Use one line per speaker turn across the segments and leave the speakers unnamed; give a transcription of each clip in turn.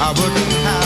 I wouldn't have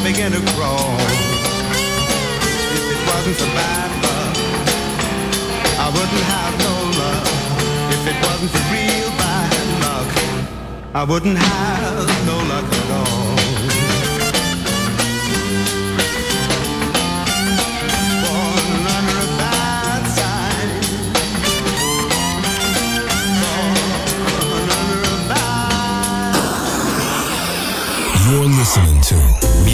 I began to crawl. If it wasn't for bad luck, I wouldn't have no luck.
If it wasn't for real bad luck. I wouldn't have no luck at all.
You're listening to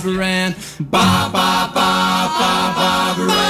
Barbara Ann. Ba, ba, ba, ba, Barbara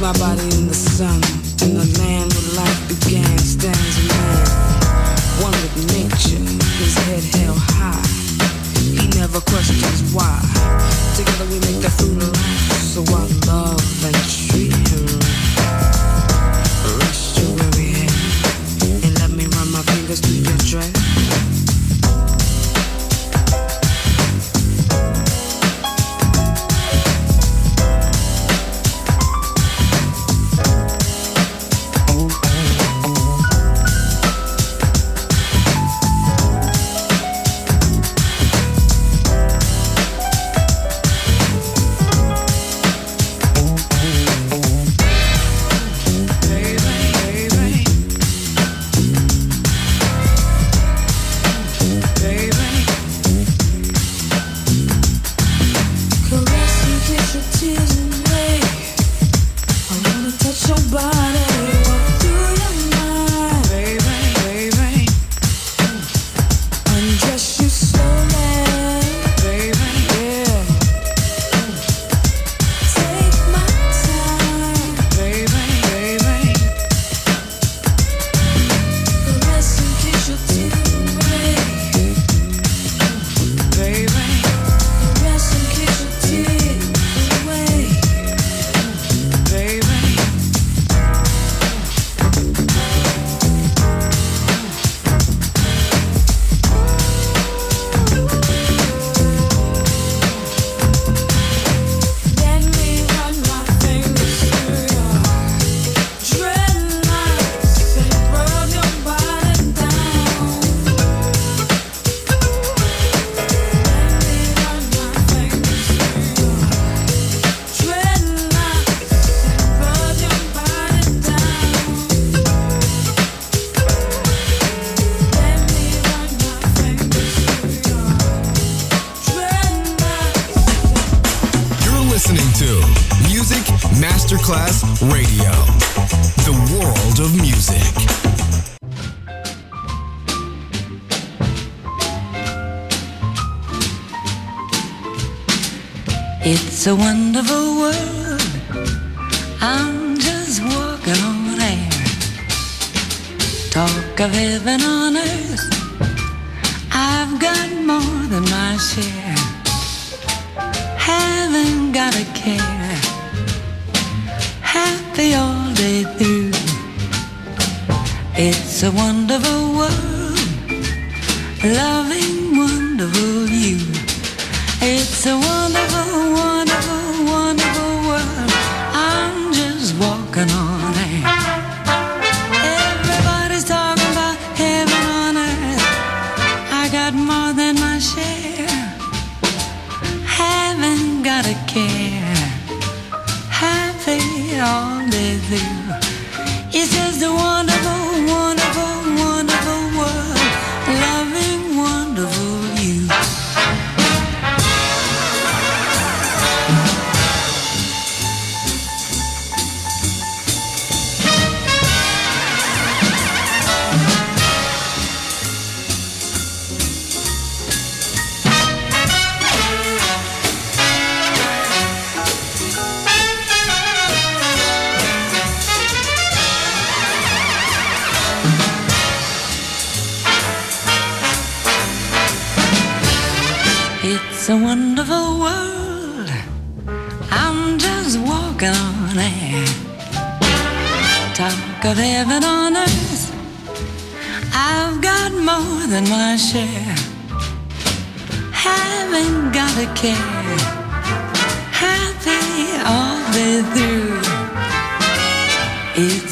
my body in the sun, in the land where life began, stands one with nature, his head held high. He never questions why. Together we make that food alive, so
why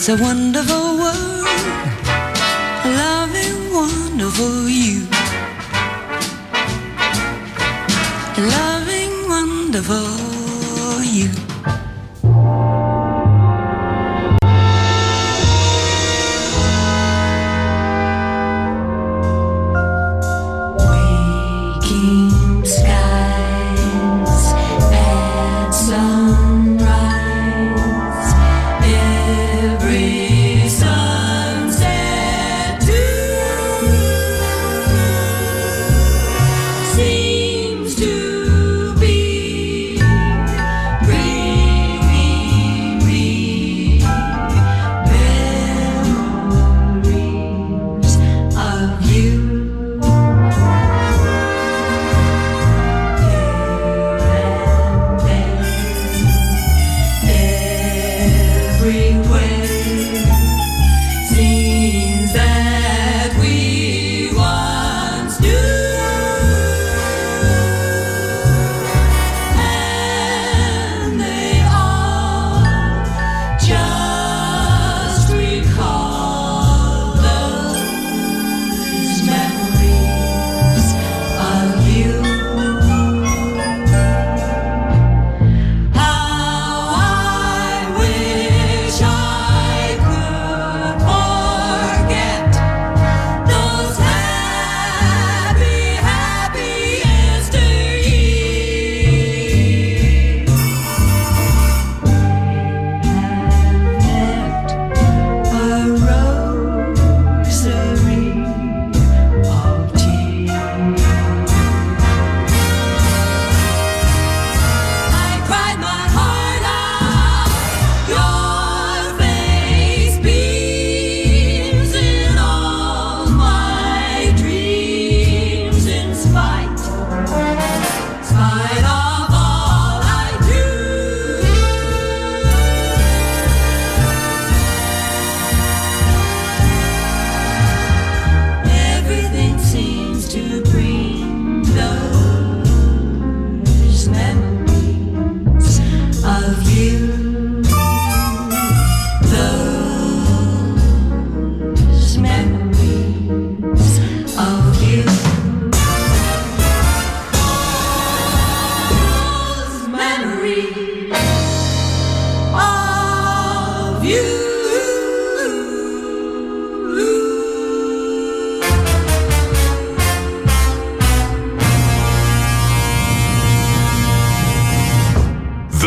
It's a wonderful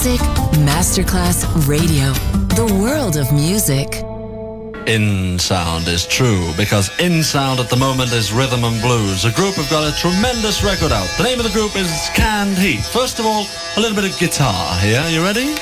Music Masterclass Radio. The world of music.
In Sound is true because In Sound at the moment is Rhythm and Blues, a group who've got a tremendous record out. The name of the group is Canned Heat. First of all, a little bit of guitar here. You ready?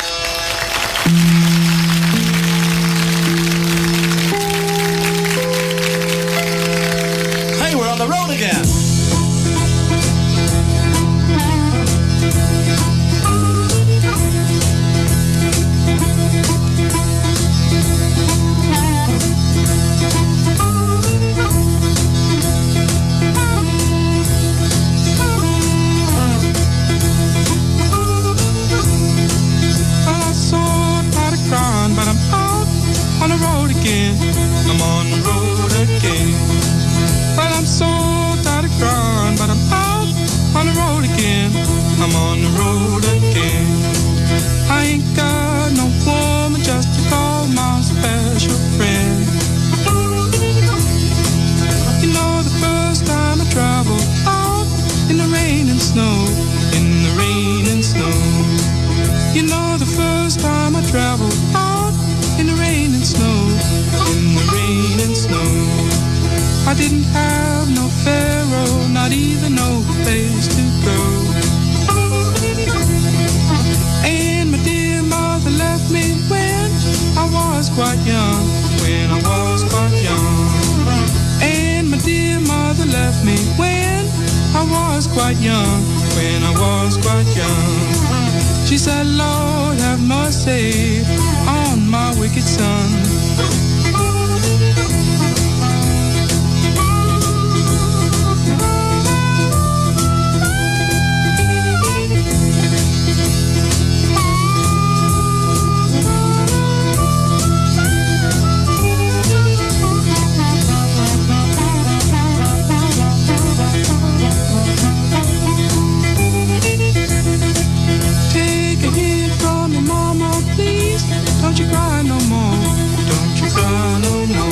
When I was quite young. She said, Lord, have mercy on my wicked son. You cry no.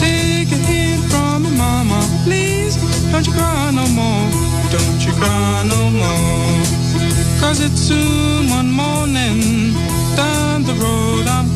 Take a hint from your mama, please. Don't you cry no more. Don't you cry no more. Cause it's soon one morning. Down the road I'm